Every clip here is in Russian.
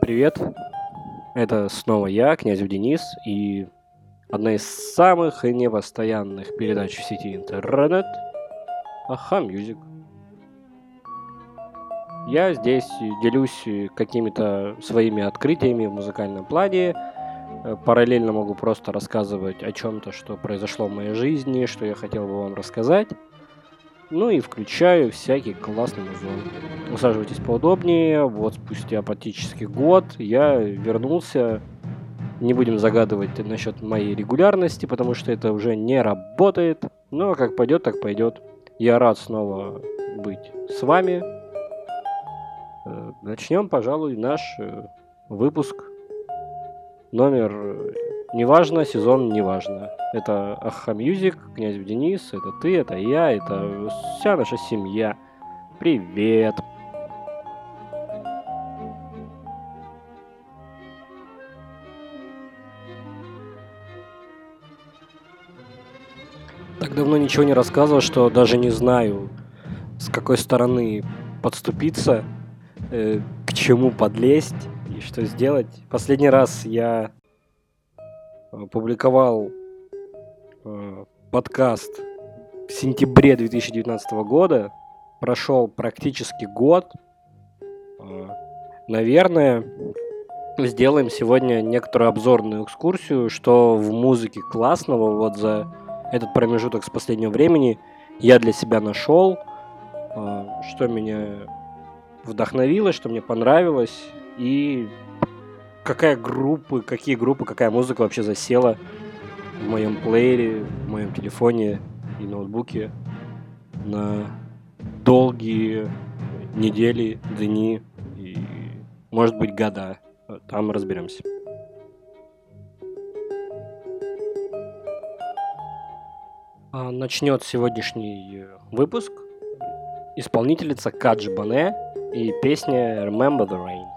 Привет, это снова я, Князев Денис, и одна из самых непостоянных передач в сети интернет Aha Music. Я здесь делюсь какими-то своими открытиями в музыкальном плане, параллельно могу просто рассказывать о чем-то, что произошло в моей жизни, что я хотел бы вам рассказать. Ну и включаю всякий классный музон. Усаживайтесь поудобнее. Вот спустя практически год я вернулся. Не будем загадывать насчет моей регулярности, потому что это уже не работает. Но как пойдет, так пойдет. Я рад снова быть с вами. Э, начнем, пожалуй, наш э, выпуск. Номер неважно, сезон неважно. Это Aha Music, Князев Денис, это ты, это я, это вся наша семья. Привет! Так давно ничего не рассказывал, что даже не знаю, с какой стороны подступиться, э, к чему подлезть и что сделать. Последний раз я публиковал э, подкаст в сентябре 2019 года. Прошел практически год. Э, наверное, сделаем сегодня некоторую обзорную экскурсию, что в музыке классного вот за этот промежуток с последнего времени я для себя нашел, э, что меня вдохновило, что мне понравилось, и какая группа, какие группы, какая музыка вообще засела в моем плеере, в моем телефоне и ноутбуке на долгие недели, дни и, может быть, года. Там разберемся. Начнет сегодняшний выпуск исполнительница Каджи Бане и песня Remember the Rain.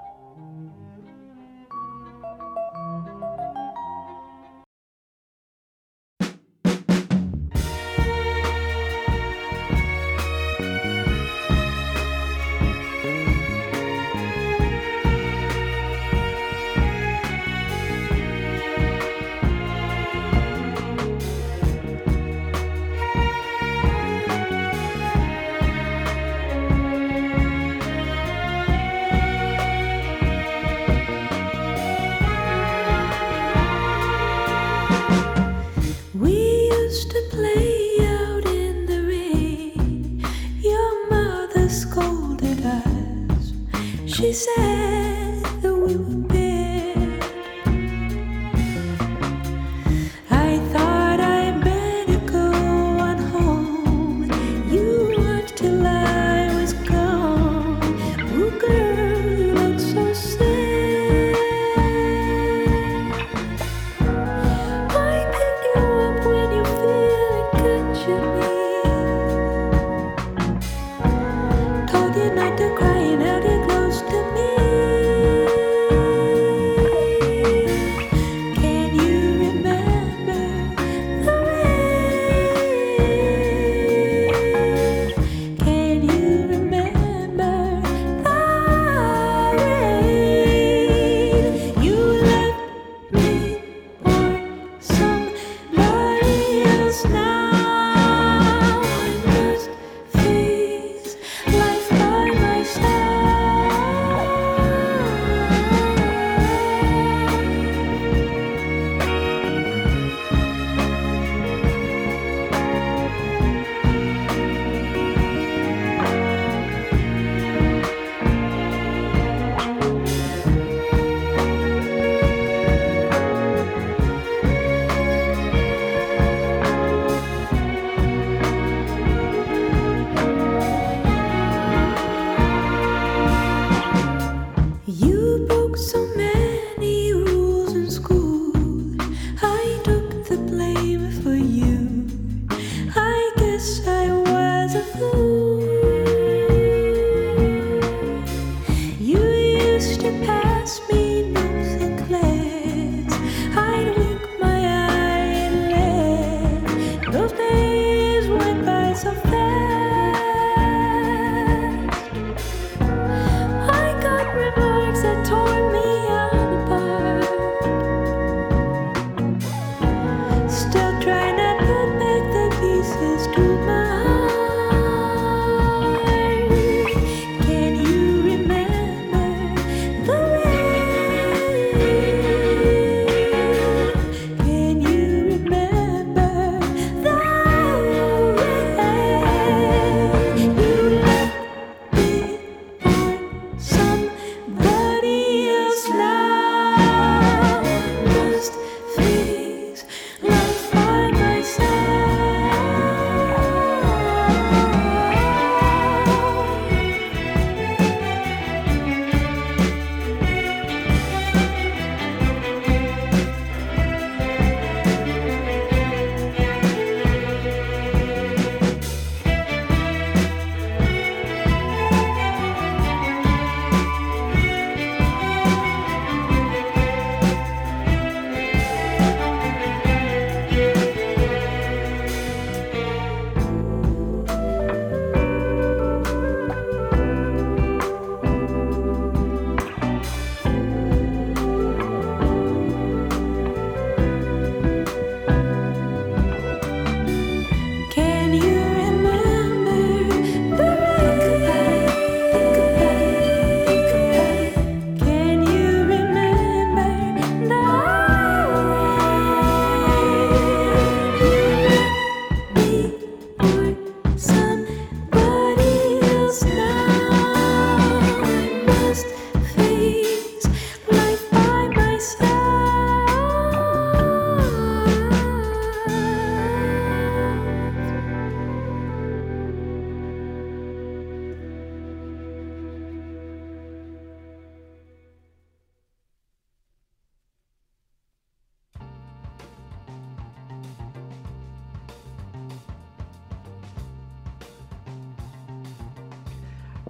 She said that we were.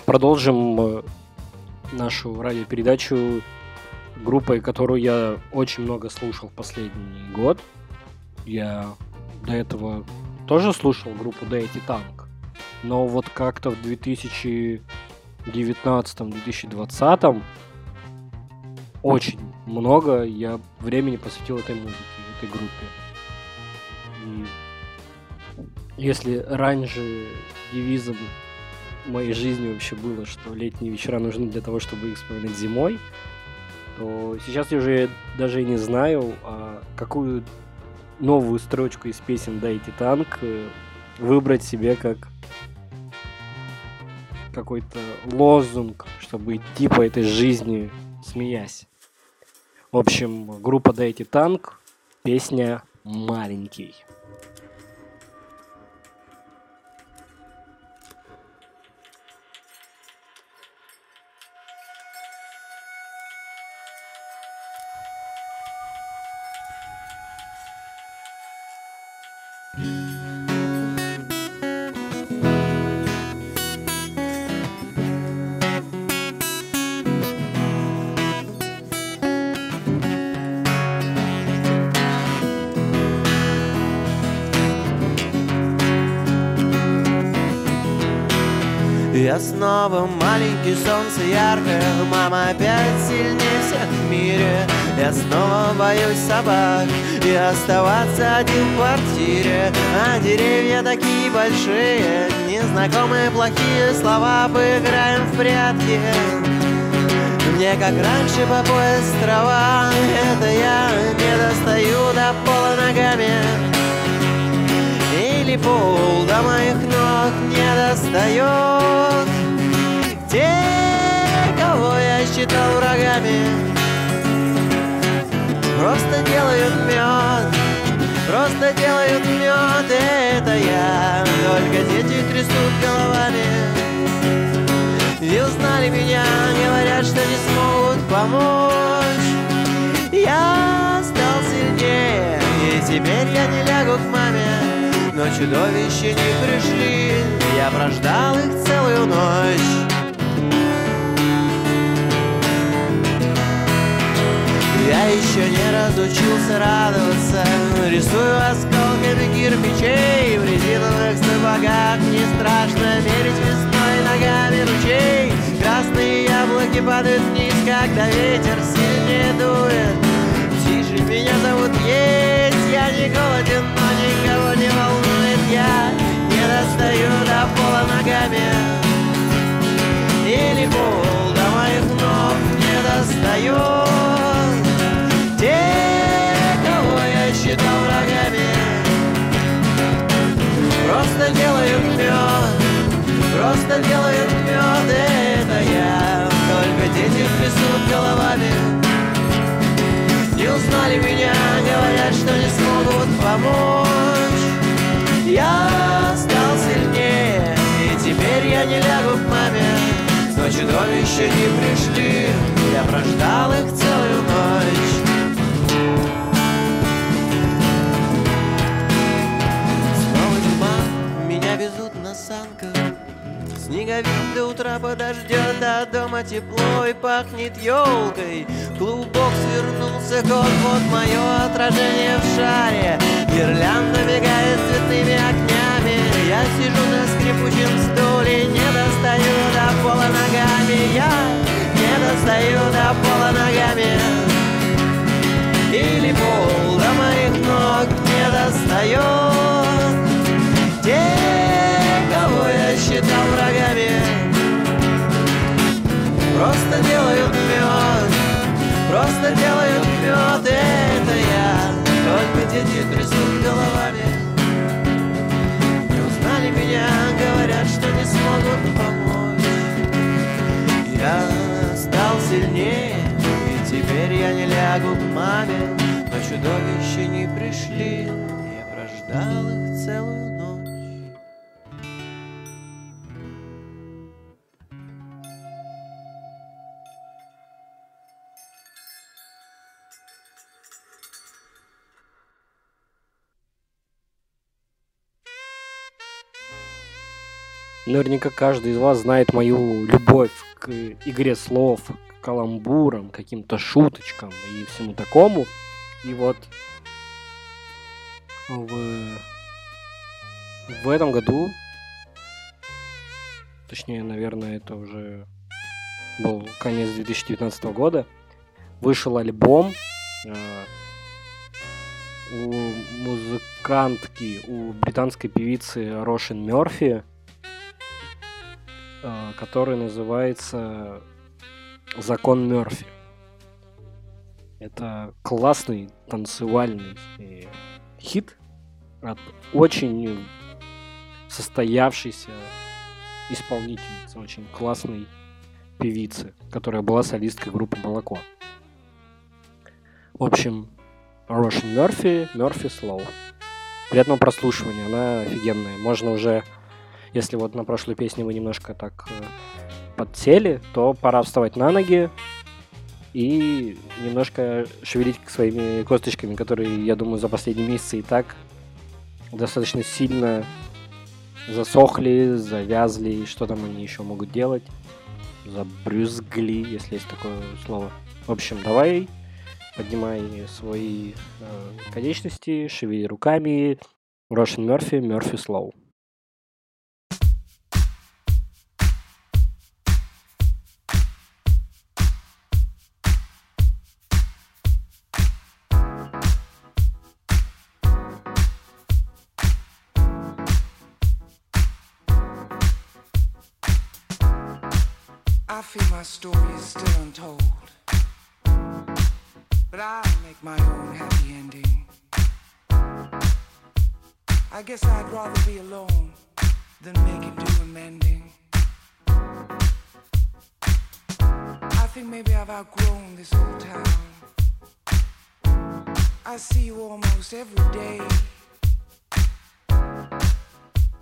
Продолжим э, нашу радиопередачу группой, которую я очень много слушал в последний год. Я до этого тоже слушал группу Deity Tank, но вот как-то в 2019-2020 очень много я времени посвятил этой музыке, этой группе. И если раньше девизом моей жизни вообще было, что летние вечера нужны для того, чтобы их вспоминать зимой, то сейчас я уже даже и не знаю, а какую новую строчку из песен «Дайте танк» э, выбрать себе как какой-то лозунг, чтобы идти по этой жизни, смеясь. В общем, группа «Дайте танк», песня «Маленький». Снова маленький, солнце яркое. Мама опять сильнее всех в мире. Я снова боюсь собак И оставаться один в квартире. А деревья такие большие Незнакомые плохие слова Поиграем в прятки. Мне как раньше по пояс трава Это я не достаю до пола ногами Или пол до моих ног не достает? Те, кого я считал врагами Просто делают мед Просто делают мед. Это я Только дети трясут головами. И узнали меня, говорят, что не смогут помочь. Я стал сильнее, и теперь я не лягу к маме Но чудовища не пришли, я прождал их целую ночь. Я еще не разучился радоваться. Рисую осколками кирпичей В резиновых сапогах Не страшно мерить весной ногами ручей. Красные яблоки падают вниз Когда ветер сильнее дует. Тише меня зовут есть Я не голоден, но никого не волнует Я не достаю до пола ногами. Или пол до моих ног не достает те, кого я считал врагами Просто делают мед, просто делают мед. Это я, только дети трясут головами. Не узнали меня, говорят, что не смогут помочь Я стал сильнее, и теперь я не лягу к маме Но чудовища не пришли, я прождал их целую ночь. Везут на санках. Снеговик до утра подождет, а дома тепло и пахнет елкой Клубок свернулся, кот, вот мое отражение в шаре. Гирлянда мигает цветными огнями. Я сижу на скрипучем стуле, не достаю до пола ногами. Я не достаю до пола ногами. Или пол до моих ног не достает те, кого я считал врагами Просто делают просто делают мед Это я, только дети трясут головами. Не узнали меня, говорят, что не смогут помочь. Я стал сильнее, и теперь я не лягу к маме. Но чудовища не пришли, я прождал их целую Наверняка каждый из вас знает мою любовь к игре слов, к каламбурам, каким-то шуточкам и всему такому. И вот в, в этом году, точнее, наверное, это уже был конец 2019 года, вышел альбом э, у музыкантки, у британской певицы Рошин Мерфи, который называется «Закон Мерфи». Это классный танцевальный э, хит от очень состоявшейся исполнительницы, очень классной певицы, которая была солисткой группы «Молоко». В общем, Рошин Мерфи, Мерфи Слоу. Приятного прослушивания, она офигенная. Можно уже, если вот на прошлой песне вы немножко так э, подсели, то пора вставать на ноги и немножко шевелить своими косточками, которые, я думаю, за последние месяцы и так достаточно сильно засохли, завязли, что там они еще могут делать. Забрюзгли, если есть такое слово. В общем, давай поднимай свои э, конечности, шевели руками. Рошин Мерфи, Мерфи Слоу. But I'll make my own happy ending. I guess I'd rather be alone than make it do amending. I think maybe I've outgrown this old town. I see you almost every day.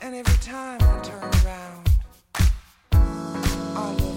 And every time I turn around, our love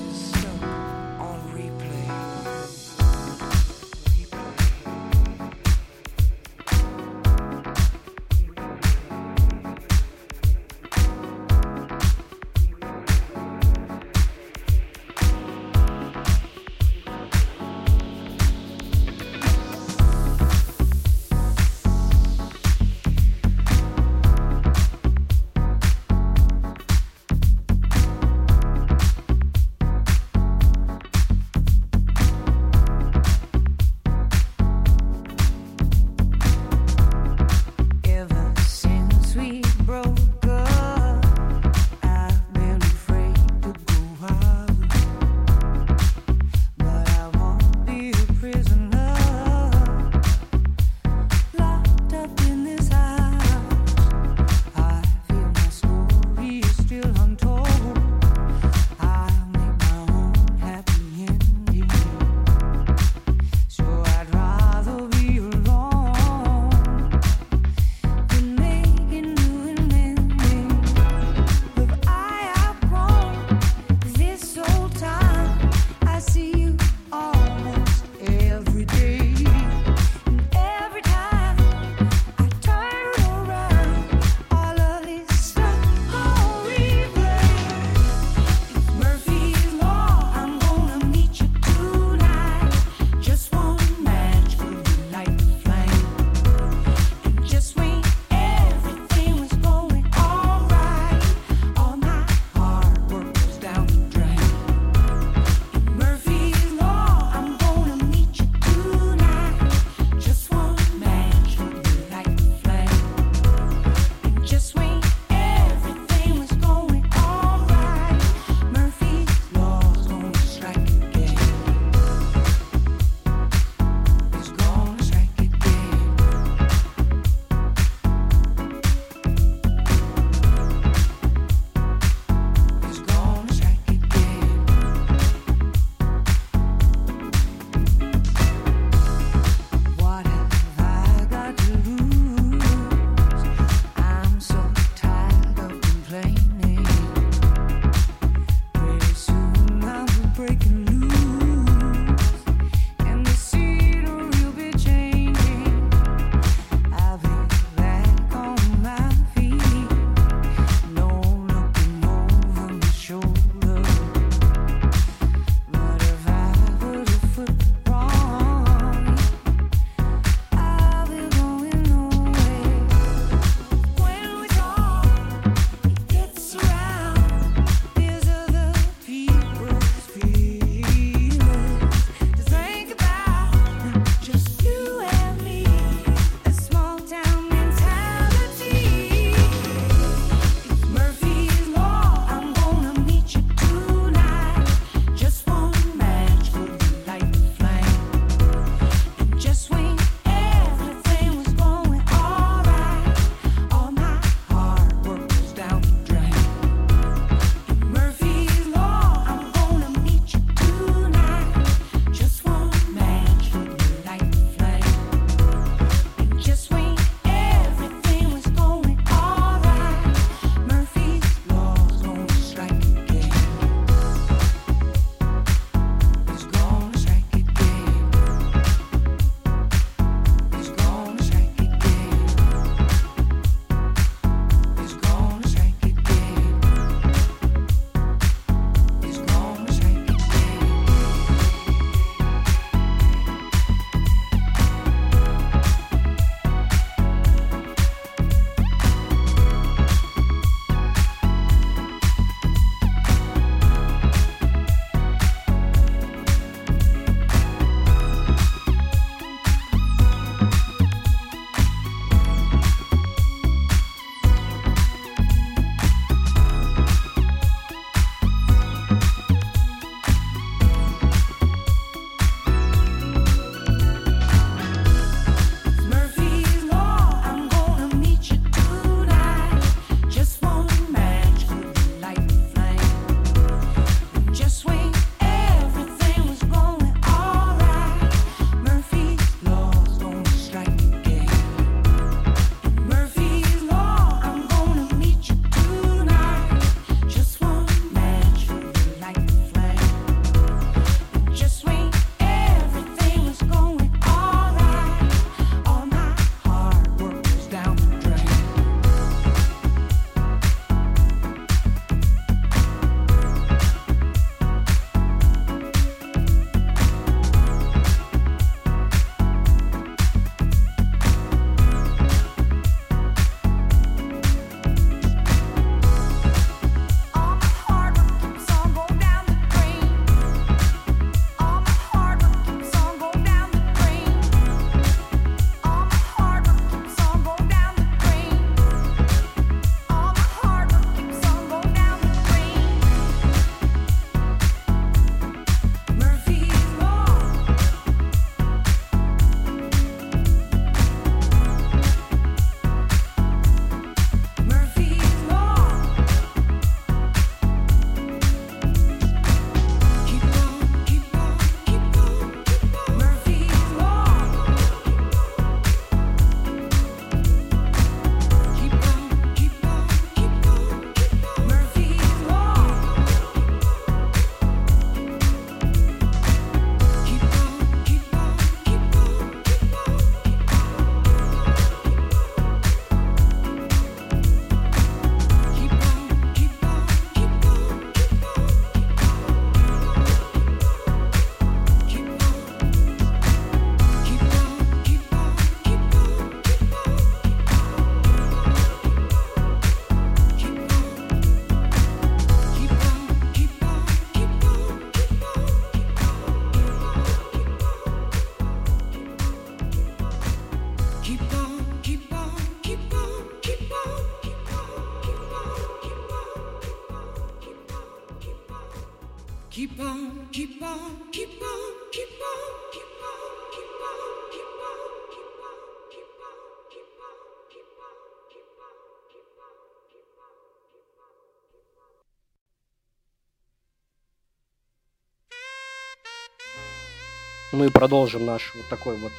Мы продолжим наш вот такой вот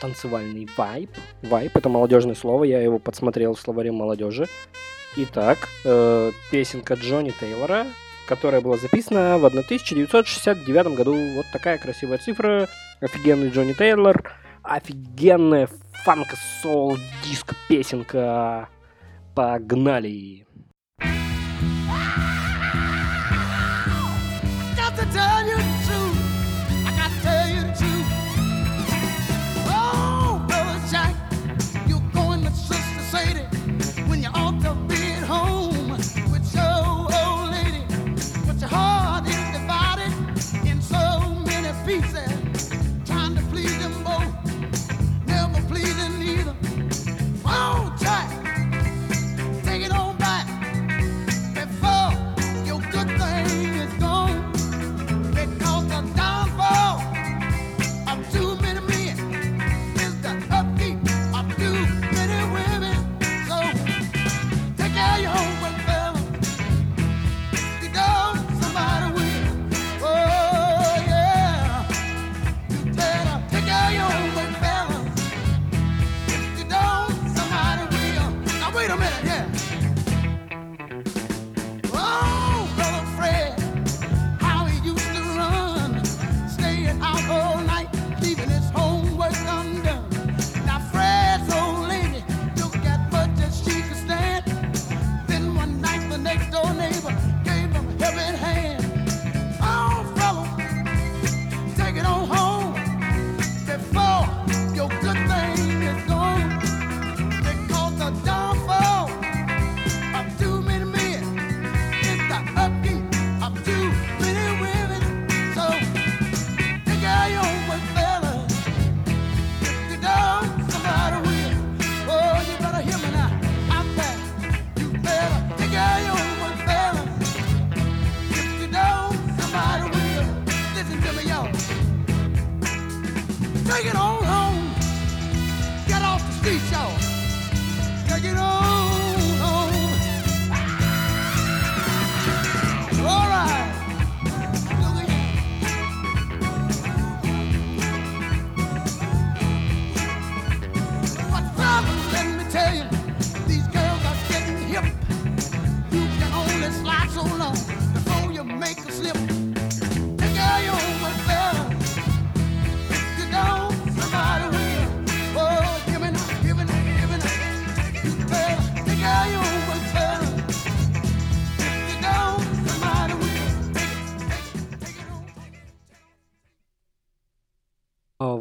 танцевальный вайп. Вайп — это молодежное слово, я его подсмотрел в словаре молодежи. Итак, э, песенка Джонни Тейлора, которая была записана в 1969 году. Вот такая красивая цифра. Офигенный Джонни Тейлор. Офигенная фанк-соул диск песенка. Погнали!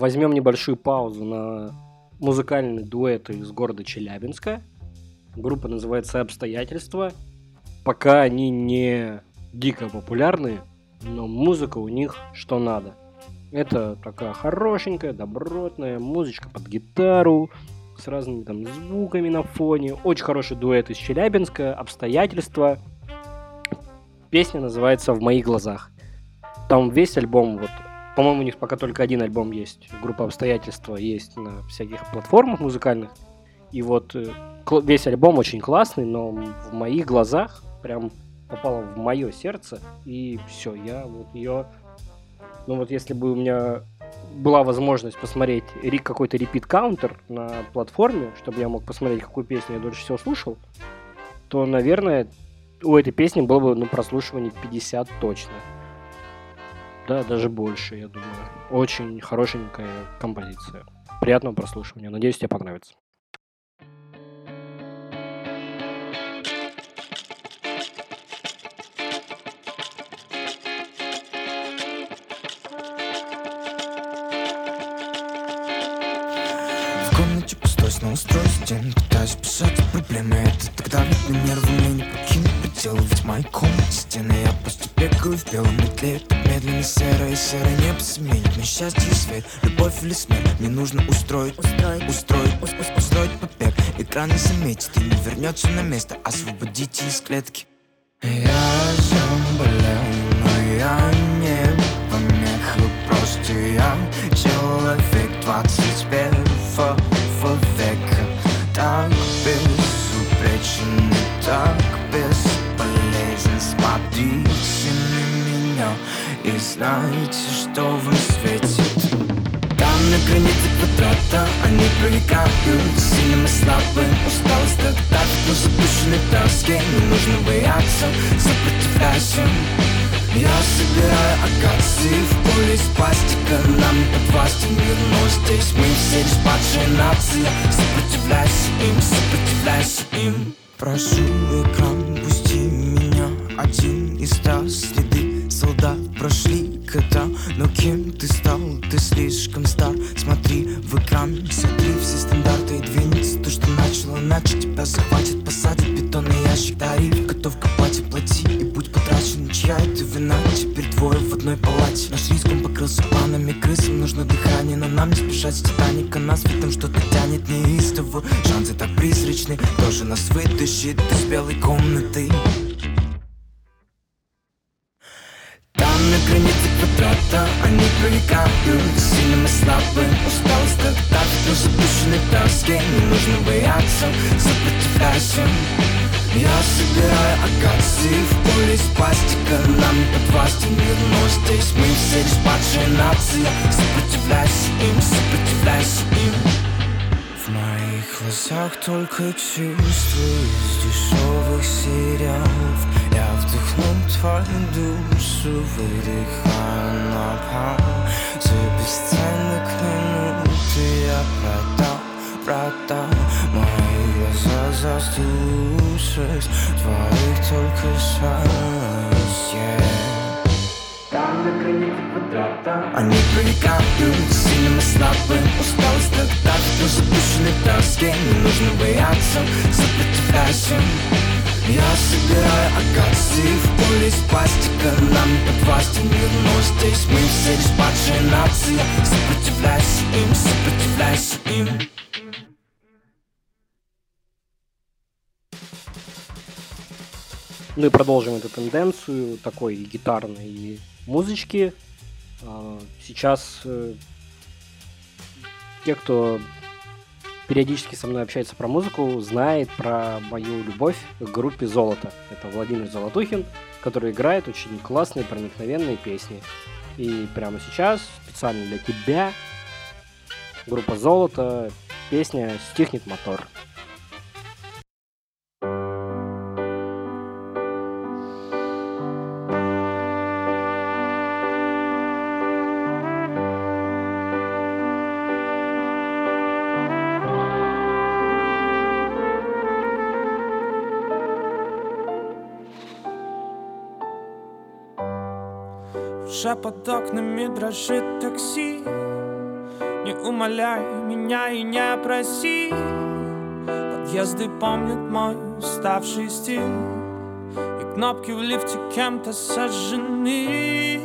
Возьмем небольшую паузу на музыкальный дуэт из города Челябинска. Группа называется «Обстоятельства». Пока они не дико популярны, но музыка у них что надо. Это такая хорошенькая, добротная музычка под гитару, с разными там звуками на фоне. Очень хороший дуэт из Челябинска, «Обстоятельства». Песня называется «В моих глазах». Там весь альбом вот по-моему, у них пока только один альбом есть. Группа обстоятельства есть на всяких платформах музыкальных. И вот э, весь альбом очень классный, но в моих глазах прям попала в мое сердце. И все, я вот ее... Ну вот если бы у меня была возможность посмотреть какой-то репит-каунтер на платформе, чтобы я мог посмотреть, какую песню я дольше всего слушал, то, наверное, у этой песни было бы ну, прослушивание 50 точно. Да, даже больше, я думаю. Очень хорошенькая композиция. Приятного прослушивания. Надеюсь, тебе понравится. Строю стены Пытаюсь писать проблемы Это тогда видно нервы мне не покинуть предел Ведь в моей комнате стены Я просто бегаю в белом Так Медленно серое, серое небо сменит. На счастье свет, любовь или смерть. Мне нужно устроить, устроить, устроить, устроить, устроить побег. Экран не заметит или вернется на место. Освободите из клетки. Я заболел, но я не помеха Просто я человек двадцать первого знаете, что вам светит Там на границе квадрата они проиграют Сильным и слабым усталость давит Но запущенной тоске не нужно бояться Сопротивляйся. Я собираю акации в поле из пластика. Нам не подвластен мир, но здесь мы все лишь падшая нация Сопротивляйся им, сопротивляйся им. Прошу экран, пусти меня один из раз Следы. Солдат прошли года Но кем ты стал? Ты слишком стар. Смотри в экран, смотри все стандарты И двинется то, что начало Иначе тебя захватит, посадит бетонный ящик Тариф готов копать и плати. И будь потрачен, чья это вина? Теперь двое в одной палате. Наш риском покрылся планами крысам. Нужно дыхание, но нам не спешать с Титаника Нас в этом что-то тянет неистово. Шансы так призрачны Тоже нас вытащит из белой комнаты Там на границе квадрата они проиграют Сильным и слабым усталость давит Но запущенной тоске не нужно бояться Сопротивляйся. Я собираю акации в поле из пластика. Нам не подвластен мир, но здесь. Мы все лишь падшая нация Сопротивляйся им, сопротивляйся им В моих глазах только чувства из дешевых сериалов. Я вдохнул твою душу, выдыхаю на пол За бесценок минуты я продал, продал. Мои глаза застушись, твоих только шанс, yeah. Там на границе квадрата. Они проиграют сильным и слабым Усталость давит, но запущенной тоске Не нужно бояться, сопротивляйся. Я собираю акации в поле из пластика. Нам не подвластен мир, но здесь мы все лишь падшая нация Сопротивляйся им, сопротивляйся им. Ну и продолжим эту тенденцию такой гитарной музычки. А, Сейчас э, те, кто периодически со мной общается про музыку, знает про мою любовь к группе «Золото». Это Владимир Золотухин, который играет очень классные, проникновенные песни. И прямо сейчас, специально для тебя, группа «Золото», песня «Стихнет мотор». Под окнами дрожит такси. Не умоляй меня и не проси. Подъезды помнят мой уставший стиль. И кнопки в лифте кем-то сожжены.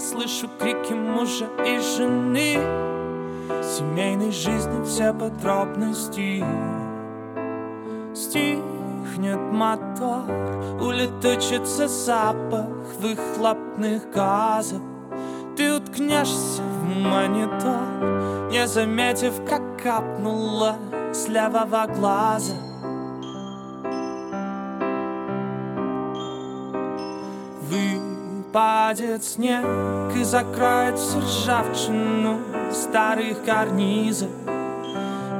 Слышу крики мужа и жены. Семейной жизни все подробности. Стихнет мотор Улетучится запах выхлопных газов. Ты уткнешься в монитор Не заметив, как капнула с левого глаза. Выпадет снег и закроет всю ржавчину старых карнизов.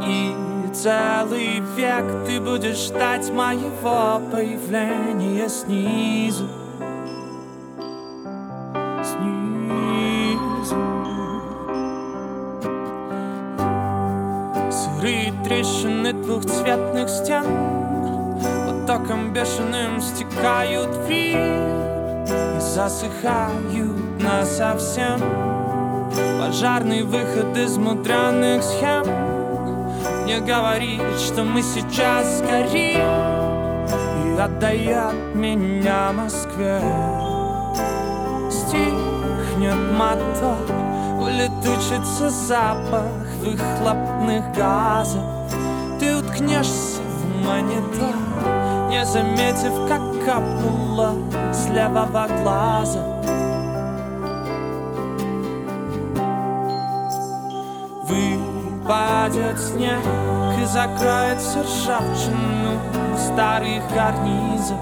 И целый век ты будешь ждать моего появления снизу двухцветных стен. Потоком бешеным стекают в И засыхают насовсем. Пожарный выход из мудренных схем. Мне говорит, что мы сейчас сгорим И отдает меня Москве. Стихнет мотор Улетучится запах выхлопных газов Ты уткнешься в монитор Не заметив, как капнула с левого глаза. Выпадет снег и закроет всю ржавчину старых карнизов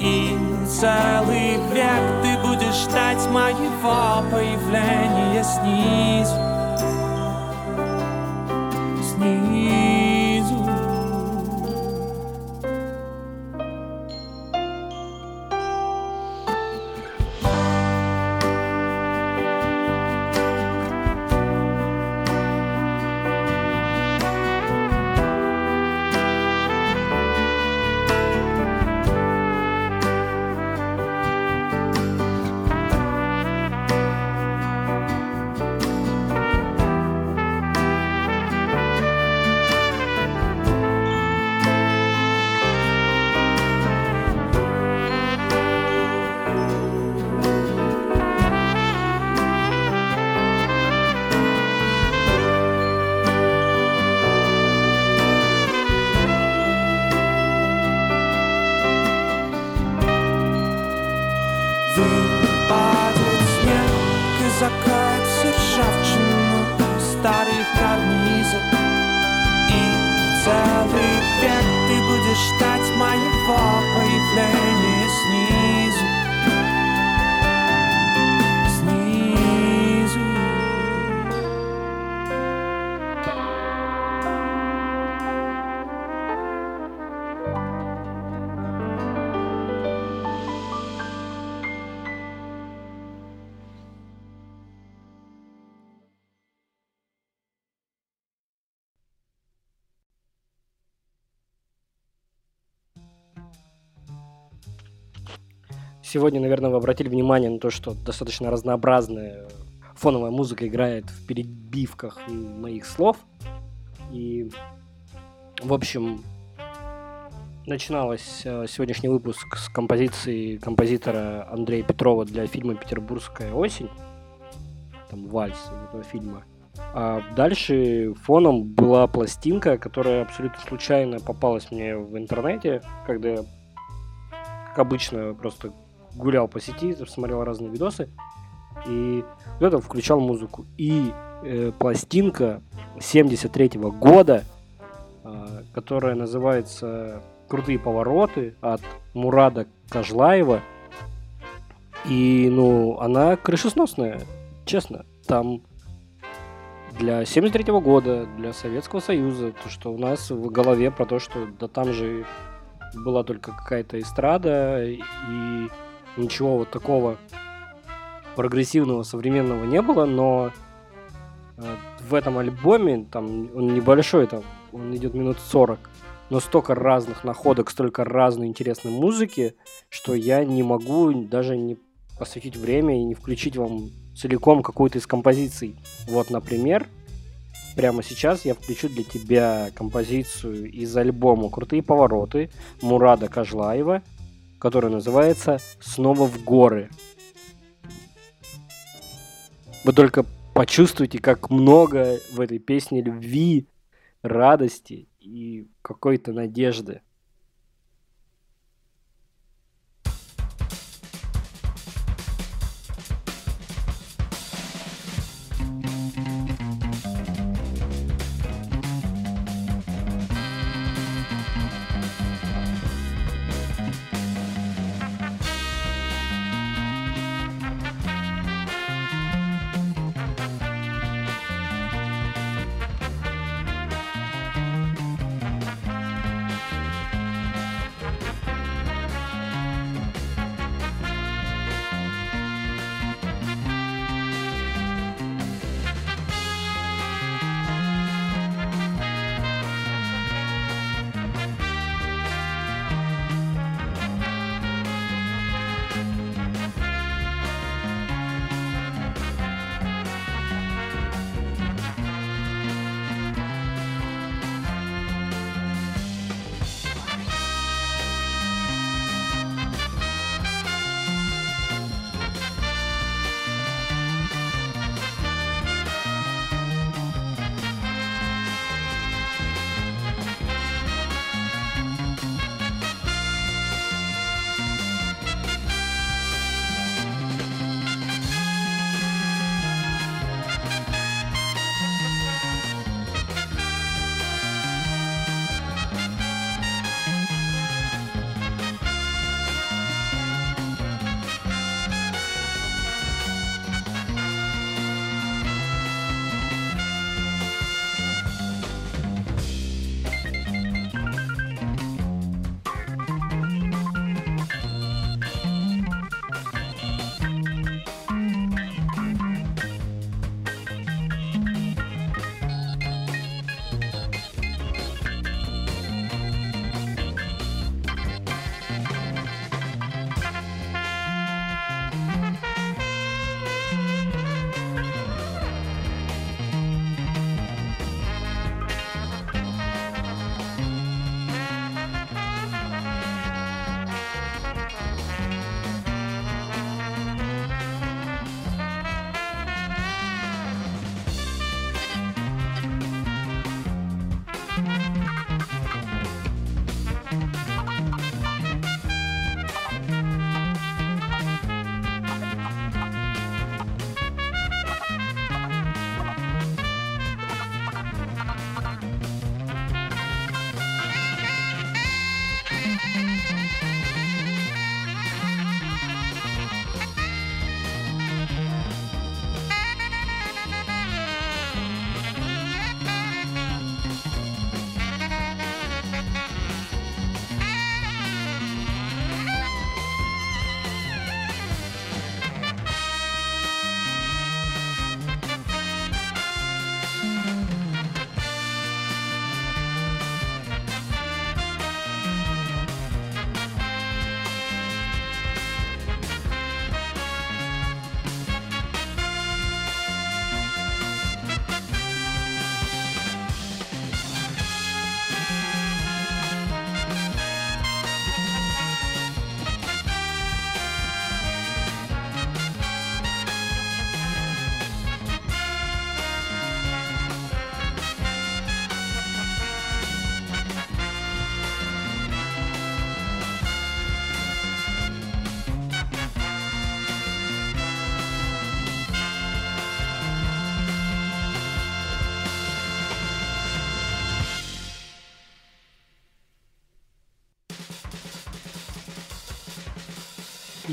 И целый век ты будешь ждать моего появления снизу. Снизу Сегодня, наверное, вы обратили внимание на то, что достаточно разнообразная фоновая музыка играет в перебивках моих слов. И, в общем, начиналось э, сегодняшний выпуск с композиции композитора Андрея Петрова для фильма «Петербургская осень». Там вальс этого фильма. А дальше фоном была пластинка, которая абсолютно случайно попалась мне в интернете, когда я, как обычно, просто гулял по сети, смотрел разные видосы, и вот это включал музыку. И э, пластинка 73 года, э, которая называется «Крутые повороты» от Мурада Кажлаева. И, ну, она крышесносная, честно. Там для 73 года, для Советского Союза, то, что у нас в голове про то, что да там же была только какая-то эстрада, и ничего вот такого прогрессивного, современного не было, но э, в этом альбоме, там он небольшой, там он идет минут 40, но столько разных находок, столько разной интересной музыки, что я не могу даже не посвятить время и не включить вам целиком какую-то из композиций. Вот, например, прямо сейчас я включу для тебя композицию из альбома «Крутые повороты» Мурада Кажлаева, которая называется «Снова в горы». Вы только почувствуйте, как много в этой песне любви, радости и какой-то надежды.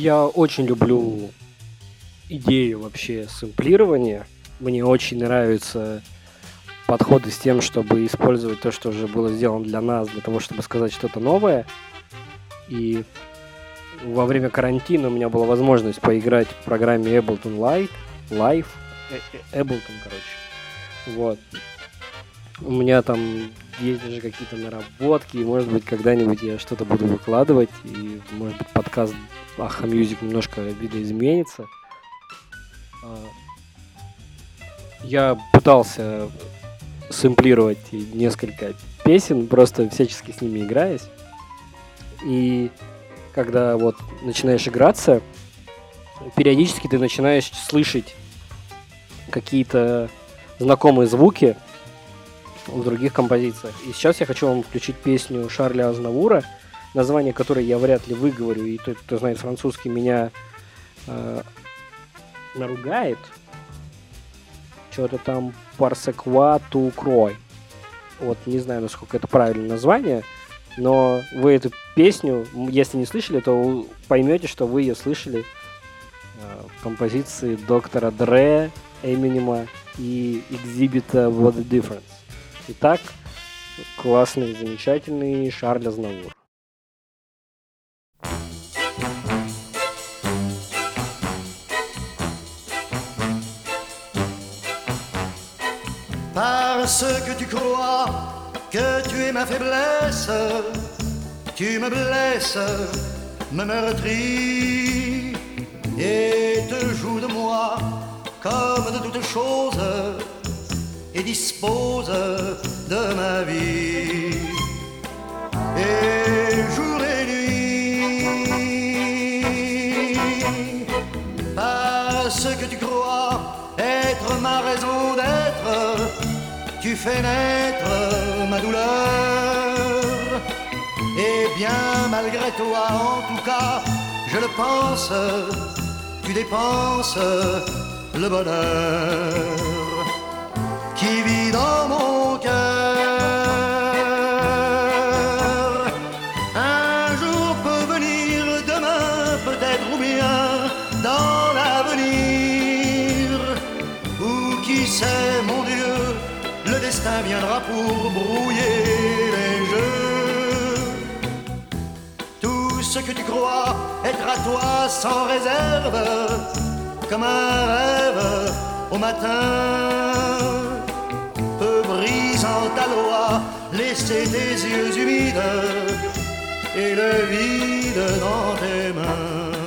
Я очень люблю идею вообще сэмплирования. Мне очень нравятся подходы с тем, чтобы использовать то, что уже было сделано для нас, для того, чтобы сказать что-то новое. И во время карантина у меня была возможность поиграть в программе Ableton Live, Live, э- э- Ableton, короче. Вот. У меня там есть даже какие-то наработки, и, может быть, когда-нибудь я что-то буду выкладывать, и, может быть, подкаст Aha Music немножко видоизменится. А, Я пытался сэмплировать несколько песен, просто всячески с ними играясь. И когда вот начинаешь играться, периодически ты начинаешь слышать какие-то знакомые звуки в других композициях. И сейчас я хочу вам включить песню Шарля Азнавура, название которой я вряд ли выговорю, и тот, кто знает французский, меня э, наругает. Что-то там Парсеква Крой. Вот, не знаю, насколько это правильное название, но вы эту песню, если не слышали, то поймете, что вы ее слышали э, в композиции доктора Дре, Эминема и Экзибита What the Difference. Итак, классный, замечательный Шарль Азнавур. Parce que tu crois que tu es ma faiblesse, tu me blesses, me meurtris et te joues de moi comme de toutes choses et dispose de ma vie. Et jour et nuit, parce que tu crois être ma raison d'être, tu fais naître ma douleur. Et bien malgré toi, en tout cas, je le pense, tu dépenses le bonheur qui vit dans mon cœur. Brouiller les jeux. Tout ce que tu crois être à toi sans réserve, comme un rêve au matin peu brisant ta loi, laisser tes yeux humides et le vide dans tes mains.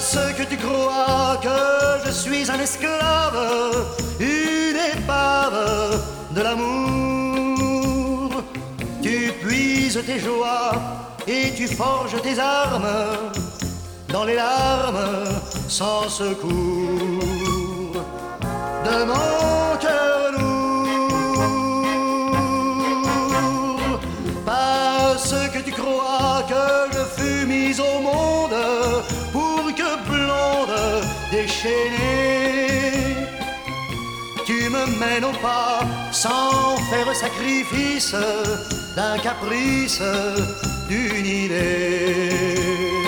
Parce que tu crois que je suis un esclave, une épave de l'amour. Tu puises tes joies et tu forges tes armes dans les larmes sans secours de tu me mènes au pas sans faire sacrifice d'un caprice, d'une idée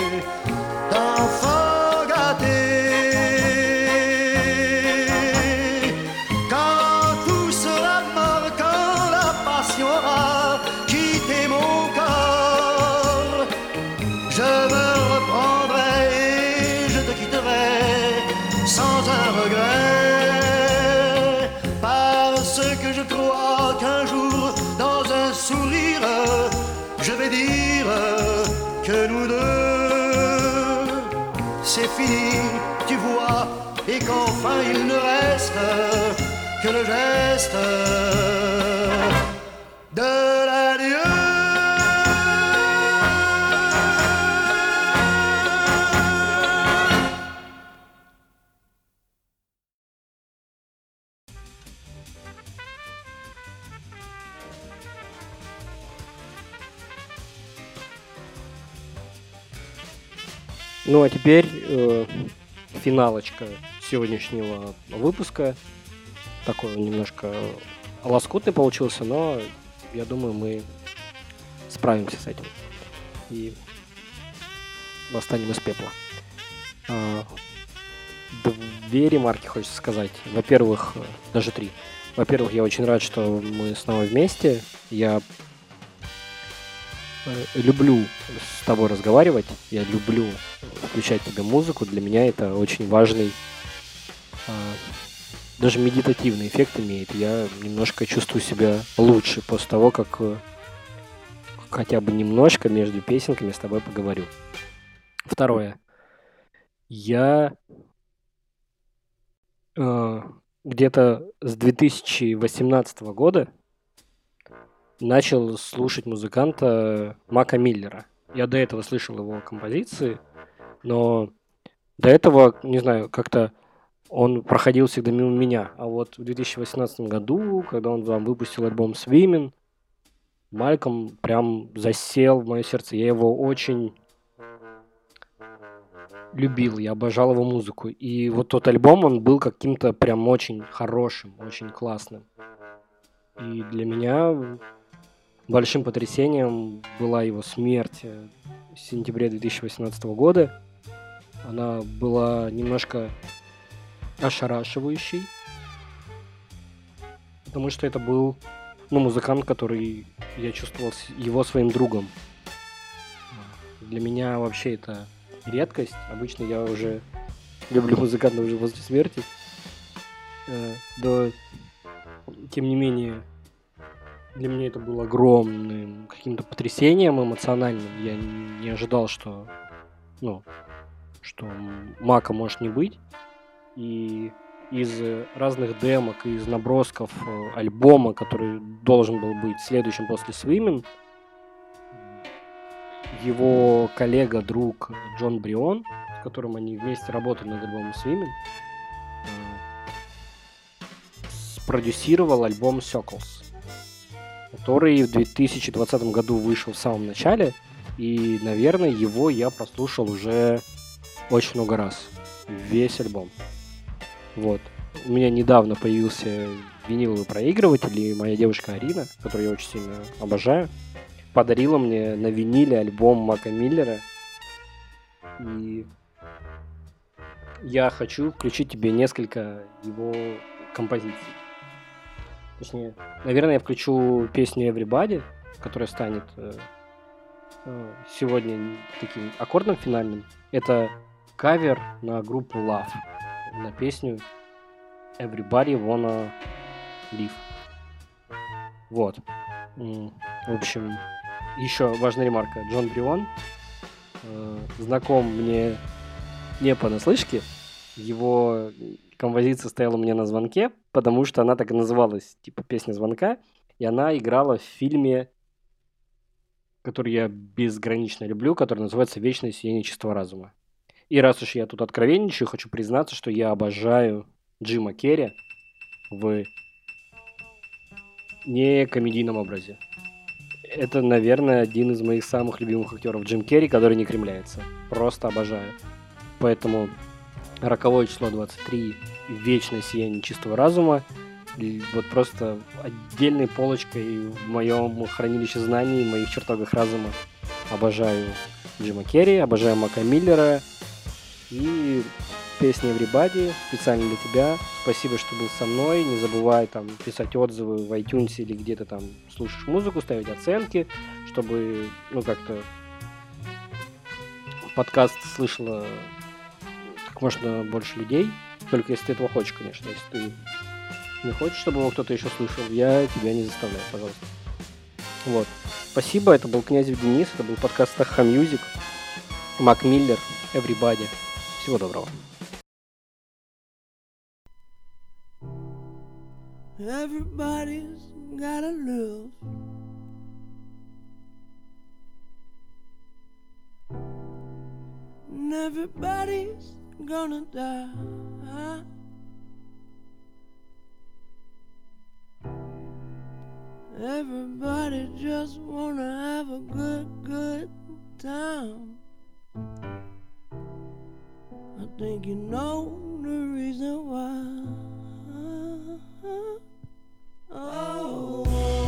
il ne reste que le geste de l'adieu. Ну а теперь э, финалочка сегодняшнего выпуска. Такой немножко лоскутный получился, но я думаю, мы справимся с этим. и восстанем из пепла. А, Две ремарки хочется сказать. Во-первых, э, даже три. Во-первых, я очень рад, что мы снова вместе. Я э, люблю с тобой разговаривать. Я люблю включать тебе музыку. Для меня это очень важный, даже медитативный эффект имеет. Я немножко чувствую себя лучше после того, как э, хотя бы немножко между песенками с тобой поговорю. Второе. Я э, где-то с 2018 года начал слушать музыканта Мака Миллера. Я до этого слышал его композиции, но до этого, не знаю, как-то он проходил всегда мимо меня. А вот в 2018 году, когда он там выпустил альбом Swimming, Мальком прям засел в мое сердце. Я его очень любил, я обожал его музыку. И вот тот альбом, он был каким-то прям очень хорошим, очень классным. И для меня большим потрясением была его смерть э, в сентябре 2018 года. Она была немножко ошарашивающей, потому что это был ну, музыкант, который я чувствовал его своим другом. Для меня вообще это редкость. Обычно я уже люблю музыкантов уже возле смерти. Э, Но, тем не менее, для меня это было огромным каким-то потрясением эмоциональным. Я не ожидал, что, ну, что Мака может не быть. И из э, разных демок, из набросков э, альбома, который должен был быть следующим после Swimming, его коллега, друг Джон Брион, с которым они вместе работали над альбомом Swimming, э, спродюсировал альбом Circles, который в 2020 году вышел в самом начале, и, наверное, его я прослушал уже очень много раз. Весь альбом. Вот. У меня недавно появился виниловый проигрыватель, и моя девушка Арина, которую я очень сильно обожаю, подарила мне на виниле альбом Мака Миллера. И я хочу включить тебе несколько его композиций. Точнее, наверное, я включу песню Everybody, которая станет э, э, сегодня таким аккордом финальным. Это кавер на группу Love, на песню Everybody Wanna Live. Вот. В общем, еще важная ремарка. Джон Брион э, знаком мне не понаслышке. Его композиция стояла меня на звонке, потому что она так и называлась, типа песня звонка, и она играла в фильме, который я безгранично люблю, который называется «Вечное сияние чистого разума». И раз уж я тут откровенничаю, хочу признаться, что я обожаю Джима Керри в не комедийном образе. Это, наверное, один из моих самых любимых актеров Джим Керри, который не кремляется. Просто обожаю. Поэтому роковое число 23 и вечное сияние чистого разума вот просто отдельной полочкой в моем хранилище знаний, в моих чертогах разума обожаю Джима Керри, обожаю Мака Миллера и песня Everybody специально для тебя. Спасибо, что был со мной. Не забывай там писать отзывы в iTunes или где ты там слушаешь музыку, ставить оценки, чтобы, ну, как-то подкаст слышало как можно больше людей. Только если ты этого хочешь, конечно. Если ты не хочешь, чтобы его кто-то еще слышал, я тебя не заставляю, пожалуйста. Вот. Спасибо, это был Князев Денис, это был подкаст Aha Music. Мак Миллер, Everybody. Всего доброго. Everybody's gotta lose. And everybody's gonna die. Everybody just wanna have a good, good time. I think you know the reason why. Oh.